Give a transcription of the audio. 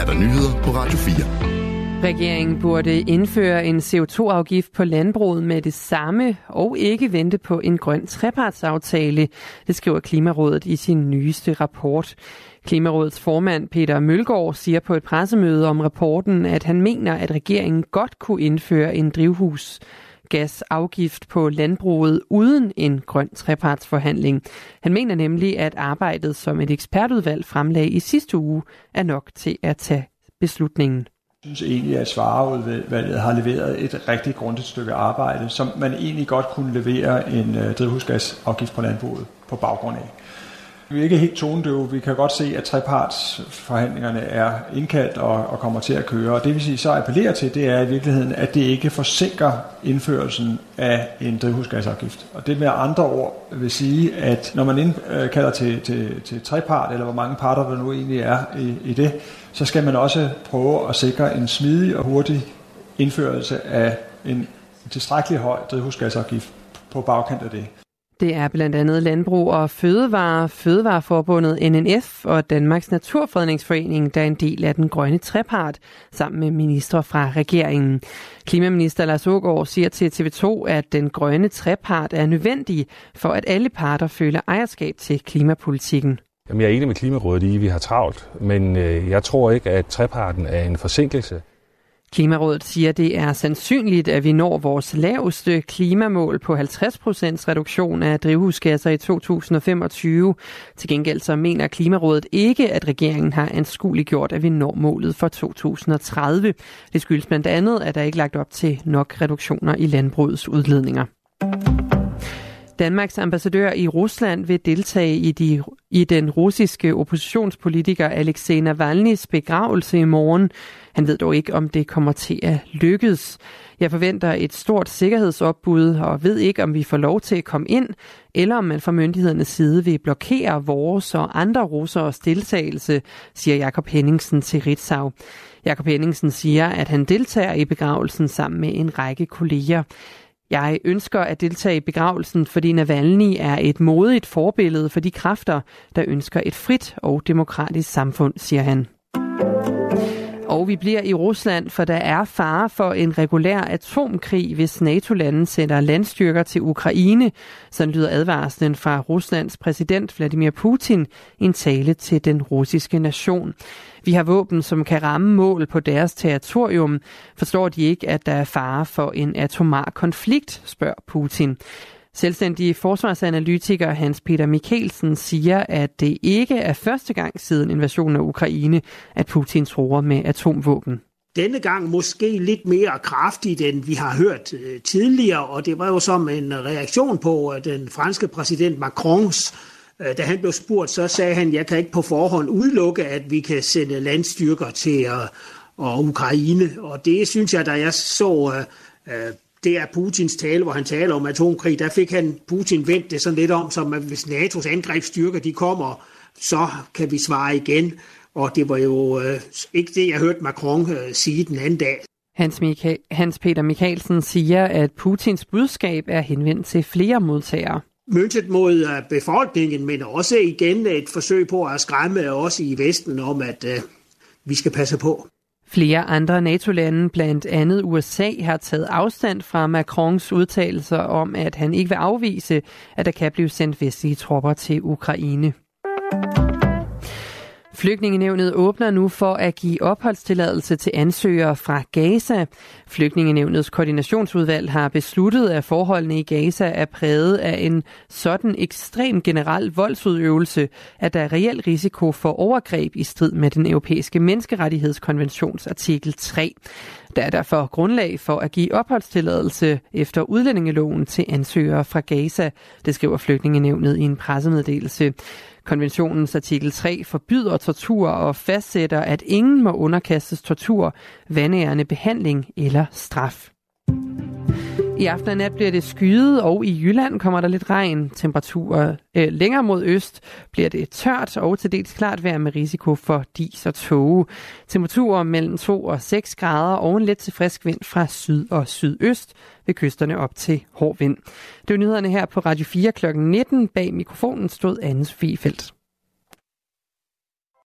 er der nyheder på Radio 4. Regeringen burde indføre en CO2-afgift på landbruget med det samme og ikke vente på en grøn trepartsaftale, det skriver Klimarådet i sin nyeste rapport. Klimarådets formand Peter Mølgaard siger på et pressemøde om rapporten, at han mener, at regeringen godt kunne indføre en drivhus drivhusgasafgift på landbruget uden en grøn trepartsforhandling. Han mener nemlig, at arbejdet, som et ekspertudvalg fremlagde i sidste uge, er nok til at tage beslutningen. Jeg synes egentlig, at Svareudvalget har leveret et rigtig grundigt stykke arbejde, som man egentlig godt kunne levere en øh, drivhusgasafgift på landbruget på baggrund af. Vi er ikke helt tonedøve. Vi kan godt se, at trepartsforhandlingerne er indkaldt og, og kommer til at køre. Og det vil sige, så appellerer til, det er i virkeligheden, at det ikke forsinker indførelsen af en drivhusgasafgift. Og det med andre ord vil sige, at når man indkalder øh, til, til, til trepart, eller hvor mange parter der nu egentlig er i, i det, så skal man også prøve at sikre en smidig og hurtig indførelse af en tilstrækkelig høj drivhusgasafgift på bagkant af det. Det er blandt andet Landbrug og Fødevare, Fødevareforbundet NNF og Danmarks Naturfredningsforening, der er en del af den grønne trepart, sammen med ministre fra regeringen. Klimaminister Lars Ågaard siger til TV2, at den grønne trepart er nødvendig for, at alle parter føler ejerskab til klimapolitikken. Jamen, jeg er enig med Klimarådet i, at vi har travlt, men øh, jeg tror ikke, at treparten er en forsinkelse. Klimarådet siger, at det er sandsynligt, at vi når vores laveste klimamål på 50% reduktion af drivhusgasser i 2025. Til gengæld så mener Klimarådet ikke, at regeringen har anskueliggjort, at vi når målet for 2030. Det skyldes blandt andet, at der ikke er lagt op til nok reduktioner i landbrugets udledninger. Danmarks ambassadør i Rusland vil deltage i, de, i den russiske oppositionspolitiker Alexei Navalny's begravelse i morgen. Han ved dog ikke, om det kommer til at lykkes. Jeg forventer et stort sikkerhedsopbud og ved ikke, om vi får lov til at komme ind, eller om man fra myndighedernes side vil blokere vores og andre russers deltagelse, siger Jakob Henningsen til Ritzau. Jakob Henningsen siger, at han deltager i begravelsen sammen med en række kolleger. Jeg ønsker at deltage i begravelsen, fordi Navalny er et modigt forbillede for de kræfter, der ønsker et frit og demokratisk samfund, siger han. Og vi bliver i Rusland, for der er fare for en regulær atomkrig, hvis NATO-landen sender landstyrker til Ukraine. Sådan lyder advarslen fra Ruslands præsident Vladimir Putin i en tale til den russiske nation. Vi har våben, som kan ramme mål på deres territorium. Forstår de ikke, at der er fare for en atomar konflikt, spørger Putin. Selvstændige forsvarsanalytiker Hans Peter Mikkelsen siger, at det ikke er første gang siden invasionen af Ukraine, at Putin tror med atomvåben. Denne gang måske lidt mere kraftigt, end vi har hørt øh, tidligere, og det var jo som en reaktion på øh, den franske præsident Macrons øh, da han blev spurgt, så sagde han, jeg kan ikke på forhånd udelukke, at vi kan sende landstyrker til og Ukraine. Og det synes jeg, da jeg så det er Putins tale, hvor han taler om atomkrig, der fik han Putin vendt det sådan lidt om, som at hvis NATO's angrebsstyrker de kommer, så kan vi svare igen. Og det var jo øh, ikke det, jeg hørte Macron øh, sige den anden dag. Hans, Mika- Hans Peter Mikkelsen siger, at Putins budskab er henvendt til flere modtagere. Møntet mod øh, befolkningen, men også igen et forsøg på at skræmme os i Vesten om, at øh, vi skal passe på. Flere andre NATO-lande, blandt andet USA, har taget afstand fra Macrons udtalelser om, at han ikke vil afvise, at der kan blive sendt vestlige tropper til Ukraine. Flygtningenevnet åbner nu for at give opholdstilladelse til ansøgere fra Gaza. Flygtningenevnets koordinationsudvalg har besluttet, at forholdene i Gaza er præget af en sådan ekstrem generel voldsudøvelse, at der er reel risiko for overgreb i strid med den europæiske menneskerettighedskonventions artikel 3. Der er derfor grundlag for at give opholdstilladelse efter udlændingeloven til ansøgere fra Gaza, det skriver Flygtningenevnet i en pressemeddelelse. Konventionens artikel 3 forbyder tortur og fastsætter, at ingen må underkastes tortur, vandærende behandling eller straf. I aften og nat bliver det skyet, og i Jylland kommer der lidt regn. Temperaturer øh, længere mod øst bliver det tørt og til dels klart vejr med risiko for dis og tåge. Temperaturer mellem 2 og 6 grader og en let til frisk vind fra syd og sydøst ved kysterne op til hård vind. Det var nyhederne her på Radio 4 kl. 19. Bag mikrofonen stod Anne Sofie Felt.